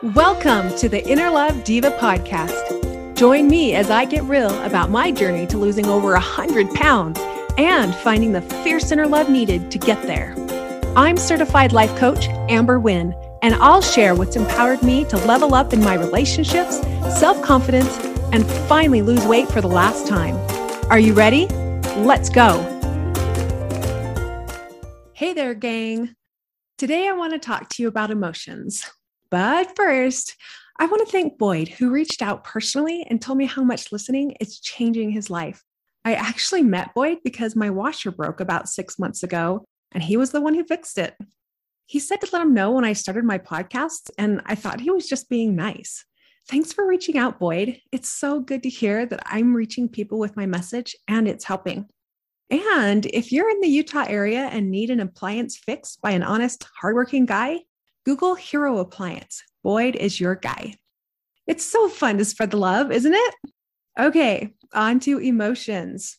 Welcome to the Inner Love Diva podcast. Join me as I get real about my journey to losing over 100 pounds and finding the fierce inner love needed to get there. I'm certified life coach Amber Winn, and I'll share what's empowered me to level up in my relationships, self confidence, and finally lose weight for the last time. Are you ready? Let's go. Hey there, gang. Today I want to talk to you about emotions. But first, I want to thank Boyd, who reached out personally and told me how much listening is changing his life. I actually met Boyd because my washer broke about six months ago, and he was the one who fixed it. He said to let him know when I started my podcast, and I thought he was just being nice. Thanks for reaching out, Boyd. It's so good to hear that I'm reaching people with my message and it's helping. And if you're in the Utah area and need an appliance fixed by an honest, hardworking guy, Google Hero Appliance. Boyd is your guy. It's so fun to spread the love, isn't it? Okay, on to emotions.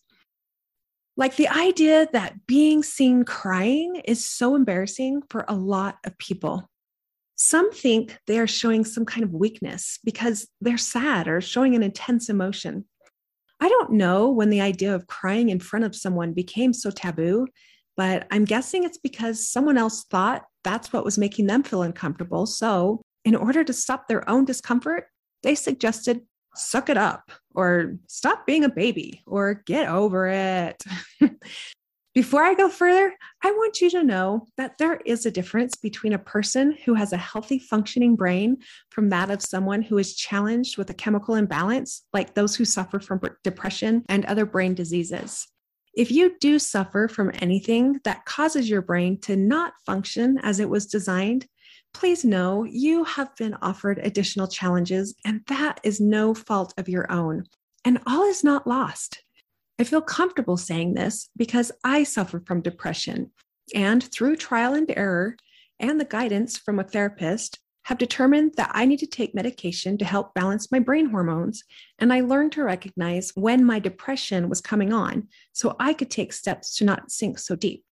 Like the idea that being seen crying is so embarrassing for a lot of people. Some think they are showing some kind of weakness because they're sad or showing an intense emotion. I don't know when the idea of crying in front of someone became so taboo, but I'm guessing it's because someone else thought that's what was making them feel uncomfortable. So, in order to stop their own discomfort, they suggested suck it up or stop being a baby or get over it. Before I go further, I want you to know that there is a difference between a person who has a healthy functioning brain from that of someone who is challenged with a chemical imbalance, like those who suffer from depression and other brain diseases. If you do suffer from anything that causes your brain to not function as it was designed, please know you have been offered additional challenges, and that is no fault of your own. And all is not lost. I feel comfortable saying this because I suffer from depression. And through trial and error and the guidance from a therapist, have determined that I need to take medication to help balance my brain hormones. And I learned to recognize when my depression was coming on so I could take steps to not sink so deep.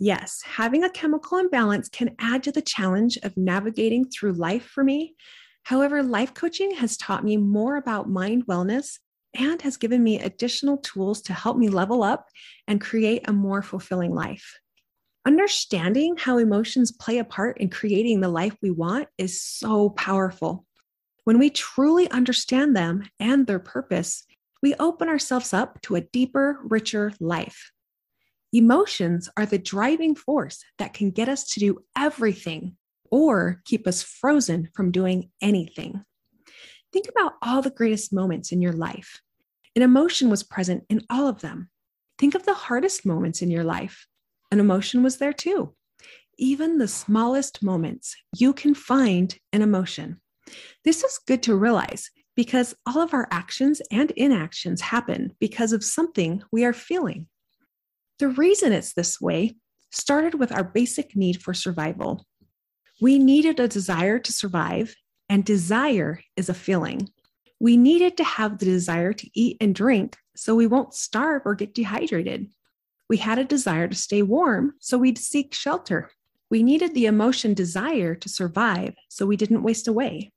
Yes, having a chemical imbalance can add to the challenge of navigating through life for me. However, life coaching has taught me more about mind wellness and has given me additional tools to help me level up and create a more fulfilling life. Understanding how emotions play a part in creating the life we want is so powerful. When we truly understand them and their purpose, we open ourselves up to a deeper, richer life. Emotions are the driving force that can get us to do everything or keep us frozen from doing anything. Think about all the greatest moments in your life. An emotion was present in all of them. Think of the hardest moments in your life an emotion was there too. Even the smallest moments, you can find an emotion. This is good to realize because all of our actions and inactions happen because of something we are feeling. The reason it's this way started with our basic need for survival. We needed a desire to survive, and desire is a feeling. We needed to have the desire to eat and drink so we won't starve or get dehydrated. We had a desire to stay warm, so we'd seek shelter. We needed the emotion desire to survive, so we didn't waste away.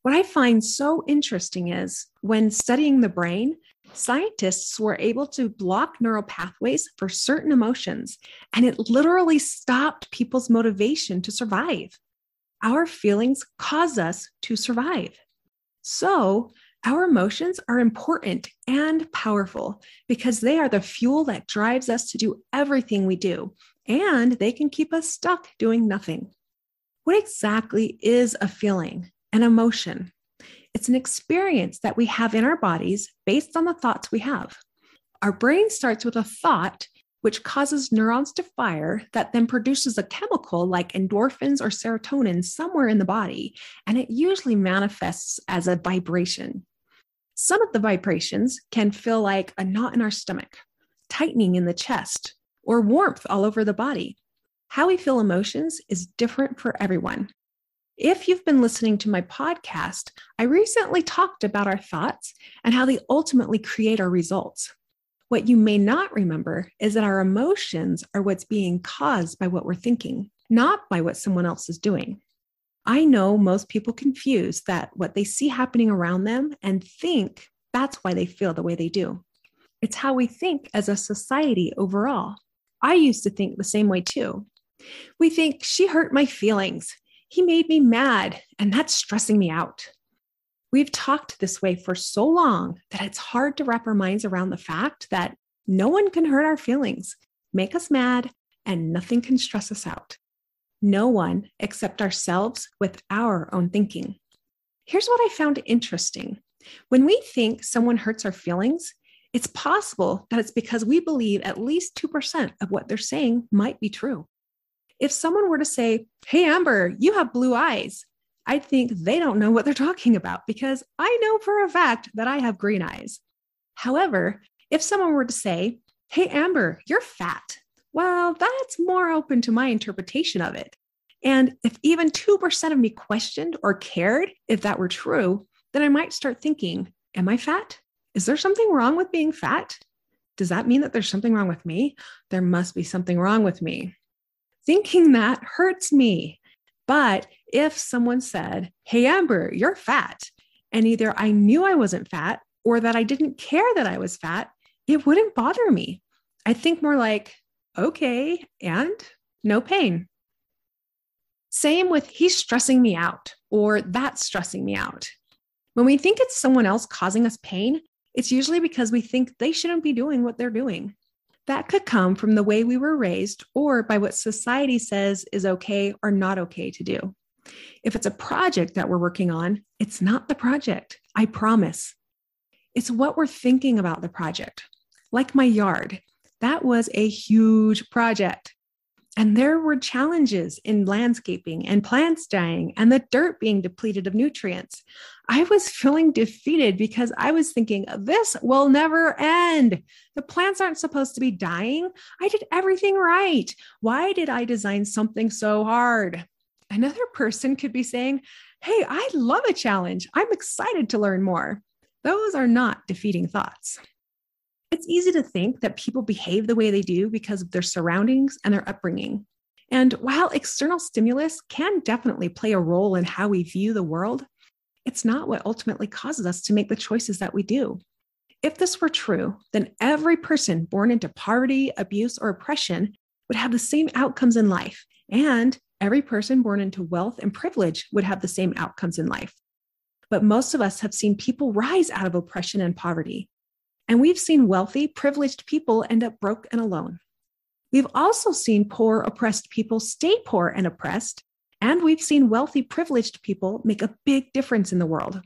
What I find so interesting is when studying the brain, scientists were able to block neural pathways for certain emotions, and it literally stopped people's motivation to survive. Our feelings cause us to survive. So, our emotions are important and powerful because they are the fuel that drives us to do everything we do, and they can keep us stuck doing nothing. What exactly is a feeling, an emotion? It's an experience that we have in our bodies based on the thoughts we have. Our brain starts with a thought, which causes neurons to fire, that then produces a chemical like endorphins or serotonin somewhere in the body, and it usually manifests as a vibration. Some of the vibrations can feel like a knot in our stomach, tightening in the chest, or warmth all over the body. How we feel emotions is different for everyone. If you've been listening to my podcast, I recently talked about our thoughts and how they ultimately create our results. What you may not remember is that our emotions are what's being caused by what we're thinking, not by what someone else is doing. I know most people confuse that what they see happening around them and think that's why they feel the way they do. It's how we think as a society overall. I used to think the same way too. We think she hurt my feelings. He made me mad, and that's stressing me out. We've talked this way for so long that it's hard to wrap our minds around the fact that no one can hurt our feelings, make us mad, and nothing can stress us out. No one except ourselves with our own thinking. Here's what I found interesting. When we think someone hurts our feelings, it's possible that it's because we believe at least 2% of what they're saying might be true. If someone were to say, Hey, Amber, you have blue eyes, I think they don't know what they're talking about because I know for a fact that I have green eyes. However, if someone were to say, Hey, Amber, you're fat, well, that's more open to my interpretation of it. And if even 2% of me questioned or cared if that were true, then I might start thinking, Am I fat? Is there something wrong with being fat? Does that mean that there's something wrong with me? There must be something wrong with me. Thinking that hurts me. But if someone said, Hey, Amber, you're fat, and either I knew I wasn't fat or that I didn't care that I was fat, it wouldn't bother me. I think more like, okay, and no pain. Same with he's stressing me out or that's stressing me out. When we think it's someone else causing us pain, it's usually because we think they shouldn't be doing what they're doing. That could come from the way we were raised or by what society says is okay or not okay to do. If it's a project that we're working on, it's not the project, I promise. It's what we're thinking about the project. Like my yard, that was a huge project. And there were challenges in landscaping and plants dying and the dirt being depleted of nutrients. I was feeling defeated because I was thinking, this will never end. The plants aren't supposed to be dying. I did everything right. Why did I design something so hard? Another person could be saying, Hey, I love a challenge. I'm excited to learn more. Those are not defeating thoughts. It's easy to think that people behave the way they do because of their surroundings and their upbringing. And while external stimulus can definitely play a role in how we view the world, it's not what ultimately causes us to make the choices that we do. If this were true, then every person born into poverty, abuse, or oppression would have the same outcomes in life, and every person born into wealth and privilege would have the same outcomes in life. But most of us have seen people rise out of oppression and poverty. And we've seen wealthy, privileged people end up broke and alone. We've also seen poor, oppressed people stay poor and oppressed. And we've seen wealthy, privileged people make a big difference in the world.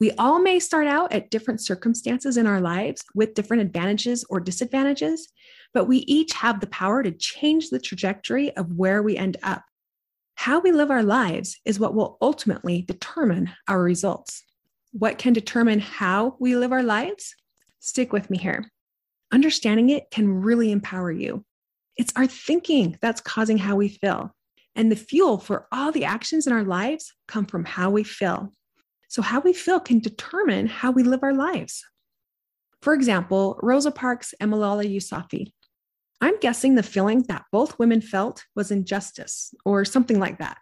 We all may start out at different circumstances in our lives with different advantages or disadvantages, but we each have the power to change the trajectory of where we end up. How we live our lives is what will ultimately determine our results. What can determine how we live our lives? Stick with me here. Understanding it can really empower you. It's our thinking that's causing how we feel. And the fuel for all the actions in our lives come from how we feel. So, how we feel can determine how we live our lives. For example, Rosa Parks and Malala Yousafzai. I'm guessing the feeling that both women felt was injustice or something like that.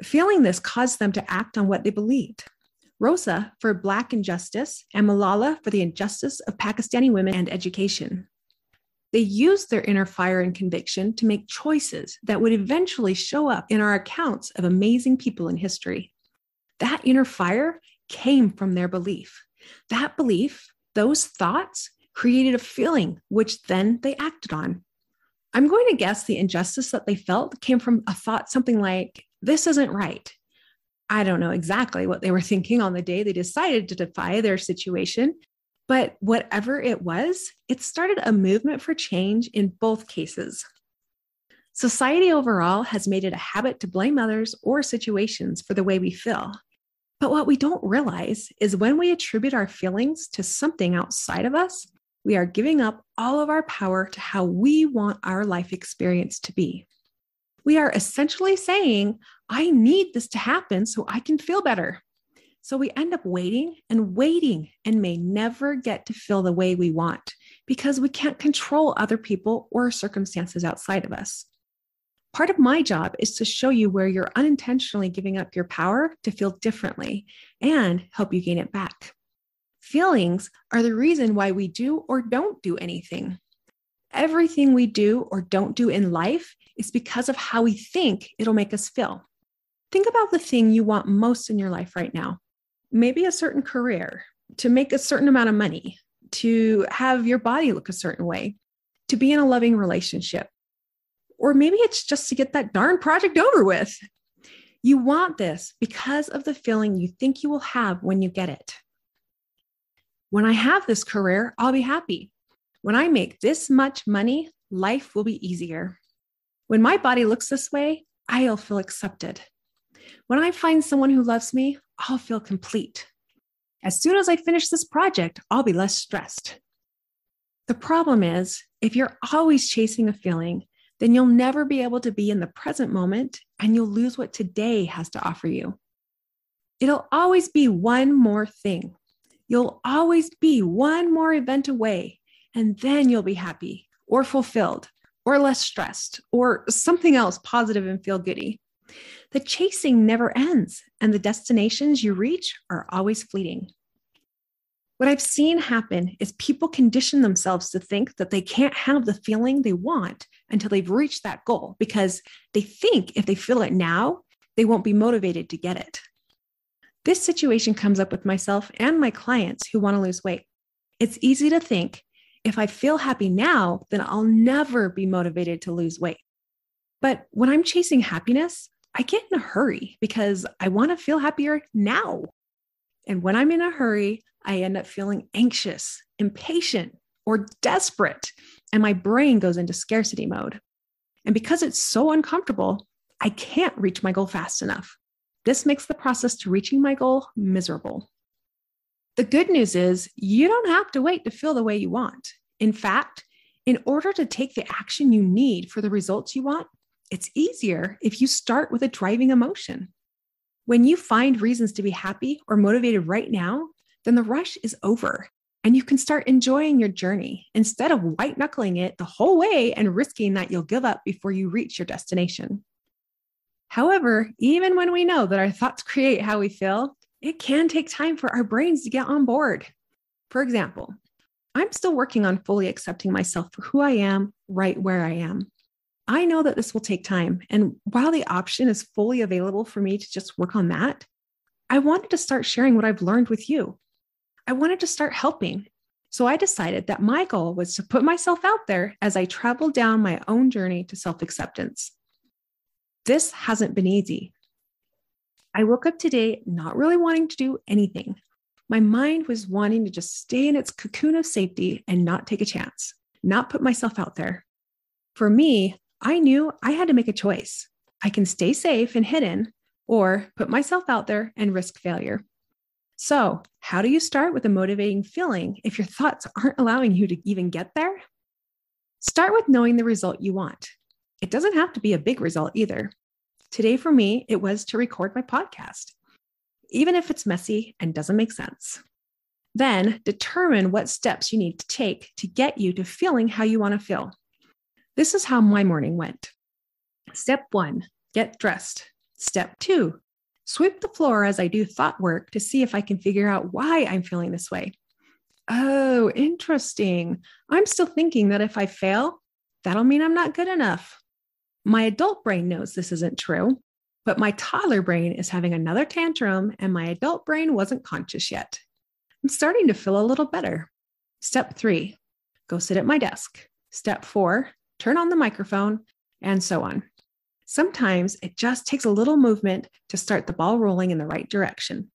Feeling this caused them to act on what they believed. Rosa for Black injustice, and Malala for the injustice of Pakistani women and education. They used their inner fire and conviction to make choices that would eventually show up in our accounts of amazing people in history. That inner fire came from their belief. That belief, those thoughts, created a feeling, which then they acted on. I'm going to guess the injustice that they felt came from a thought something like, This isn't right. I don't know exactly what they were thinking on the day they decided to defy their situation, but whatever it was, it started a movement for change in both cases. Society overall has made it a habit to blame others or situations for the way we feel. But what we don't realize is when we attribute our feelings to something outside of us, we are giving up all of our power to how we want our life experience to be. We are essentially saying, I need this to happen so I can feel better. So we end up waiting and waiting and may never get to feel the way we want because we can't control other people or circumstances outside of us. Part of my job is to show you where you're unintentionally giving up your power to feel differently and help you gain it back. Feelings are the reason why we do or don't do anything. Everything we do or don't do in life is because of how we think it'll make us feel. Think about the thing you want most in your life right now. Maybe a certain career, to make a certain amount of money, to have your body look a certain way, to be in a loving relationship. Or maybe it's just to get that darn project over with. You want this because of the feeling you think you will have when you get it. When I have this career, I'll be happy. When I make this much money, life will be easier. When my body looks this way, I'll feel accepted. When I find someone who loves me, I'll feel complete. As soon as I finish this project, I'll be less stressed. The problem is, if you're always chasing a feeling, then you'll never be able to be in the present moment and you'll lose what today has to offer you. It'll always be one more thing. You'll always be one more event away, and then you'll be happy or fulfilled or less stressed or something else positive and feel goody. The chasing never ends, and the destinations you reach are always fleeting. What I've seen happen is people condition themselves to think that they can't have the feeling they want until they've reached that goal because they think if they feel it now, they won't be motivated to get it. This situation comes up with myself and my clients who want to lose weight. It's easy to think if I feel happy now, then I'll never be motivated to lose weight. But when I'm chasing happiness, I get in a hurry because I want to feel happier now. And when I'm in a hurry, I end up feeling anxious, impatient, or desperate, and my brain goes into scarcity mode. And because it's so uncomfortable, I can't reach my goal fast enough. This makes the process to reaching my goal miserable. The good news is you don't have to wait to feel the way you want. In fact, in order to take the action you need for the results you want, it's easier if you start with a driving emotion. When you find reasons to be happy or motivated right now, then the rush is over and you can start enjoying your journey instead of white knuckling it the whole way and risking that you'll give up before you reach your destination. However, even when we know that our thoughts create how we feel, it can take time for our brains to get on board. For example, I'm still working on fully accepting myself for who I am right where I am. I know that this will take time. And while the option is fully available for me to just work on that, I wanted to start sharing what I've learned with you. I wanted to start helping. So I decided that my goal was to put myself out there as I traveled down my own journey to self acceptance. This hasn't been easy. I woke up today not really wanting to do anything. My mind was wanting to just stay in its cocoon of safety and not take a chance, not put myself out there. For me, I knew I had to make a choice. I can stay safe and hidden or put myself out there and risk failure. So, how do you start with a motivating feeling if your thoughts aren't allowing you to even get there? Start with knowing the result you want. It doesn't have to be a big result either. Today, for me, it was to record my podcast, even if it's messy and doesn't make sense. Then determine what steps you need to take to get you to feeling how you want to feel. This is how my morning went. Step one, get dressed. Step two, Sweep the floor as I do thought work to see if I can figure out why I'm feeling this way. Oh, interesting. I'm still thinking that if I fail, that'll mean I'm not good enough. My adult brain knows this isn't true, but my toddler brain is having another tantrum and my adult brain wasn't conscious yet. I'm starting to feel a little better. Step three, go sit at my desk. Step four, turn on the microphone, and so on. Sometimes it just takes a little movement to start the ball rolling in the right direction.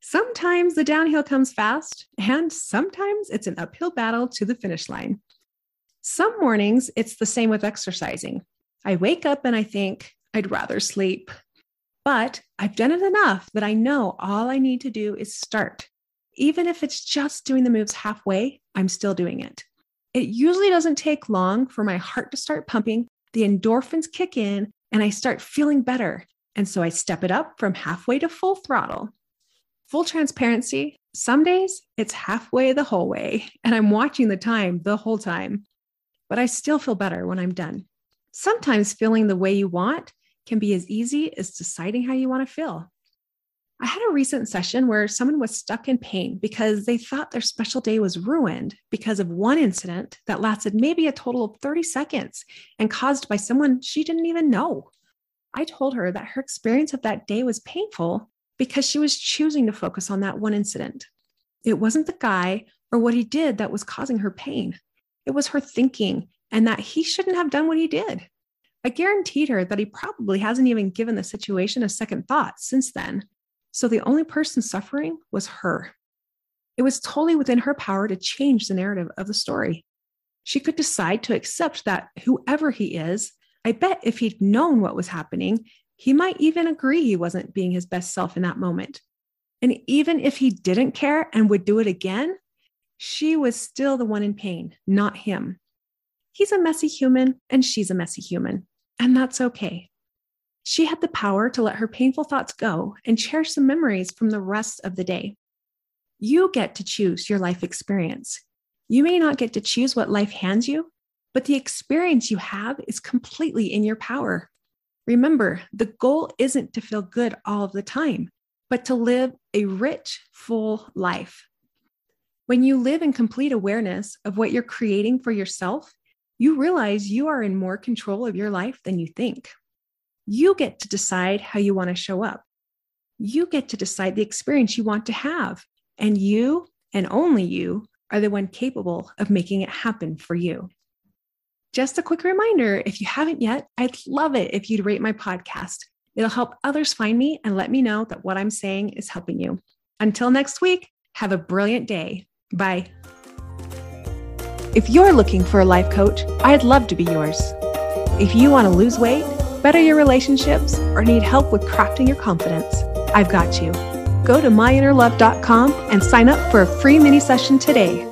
Sometimes the downhill comes fast, and sometimes it's an uphill battle to the finish line. Some mornings, it's the same with exercising. I wake up and I think, I'd rather sleep. But I've done it enough that I know all I need to do is start. Even if it's just doing the moves halfway, I'm still doing it. It usually doesn't take long for my heart to start pumping, the endorphins kick in, and I start feeling better. And so I step it up from halfway to full throttle. Full transparency, some days it's halfway the whole way, and I'm watching the time the whole time, but I still feel better when I'm done. Sometimes feeling the way you want can be as easy as deciding how you want to feel. I had a recent session where someone was stuck in pain because they thought their special day was ruined because of one incident that lasted maybe a total of 30 seconds and caused by someone she didn't even know. I told her that her experience of that day was painful because she was choosing to focus on that one incident. It wasn't the guy or what he did that was causing her pain, it was her thinking and that he shouldn't have done what he did. I guaranteed her that he probably hasn't even given the situation a second thought since then. So the only person suffering was her. It was totally within her power to change the narrative of the story. She could decide to accept that whoever he is, I bet if he'd known what was happening, he might even agree he wasn't being his best self in that moment. And even if he didn't care and would do it again, she was still the one in pain, not him. He's a messy human and she's a messy human, and that's okay. She had the power to let her painful thoughts go and cherish the memories from the rest of the day. You get to choose your life experience. You may not get to choose what life hands you, but the experience you have is completely in your power. Remember, the goal isn't to feel good all of the time, but to live a rich, full life. When you live in complete awareness of what you're creating for yourself, you realize you are in more control of your life than you think. You get to decide how you want to show up. You get to decide the experience you want to have. And you, and only you, are the one capable of making it happen for you. Just a quick reminder if you haven't yet, I'd love it if you'd rate my podcast. It'll help others find me and let me know that what I'm saying is helping you. Until next week, have a brilliant day. Bye. If you're looking for a life coach, I'd love to be yours. If you want to lose weight, better your relationships, or need help with crafting your confidence, I've got you. Go to myinnerlove.com and sign up for a free mini session today.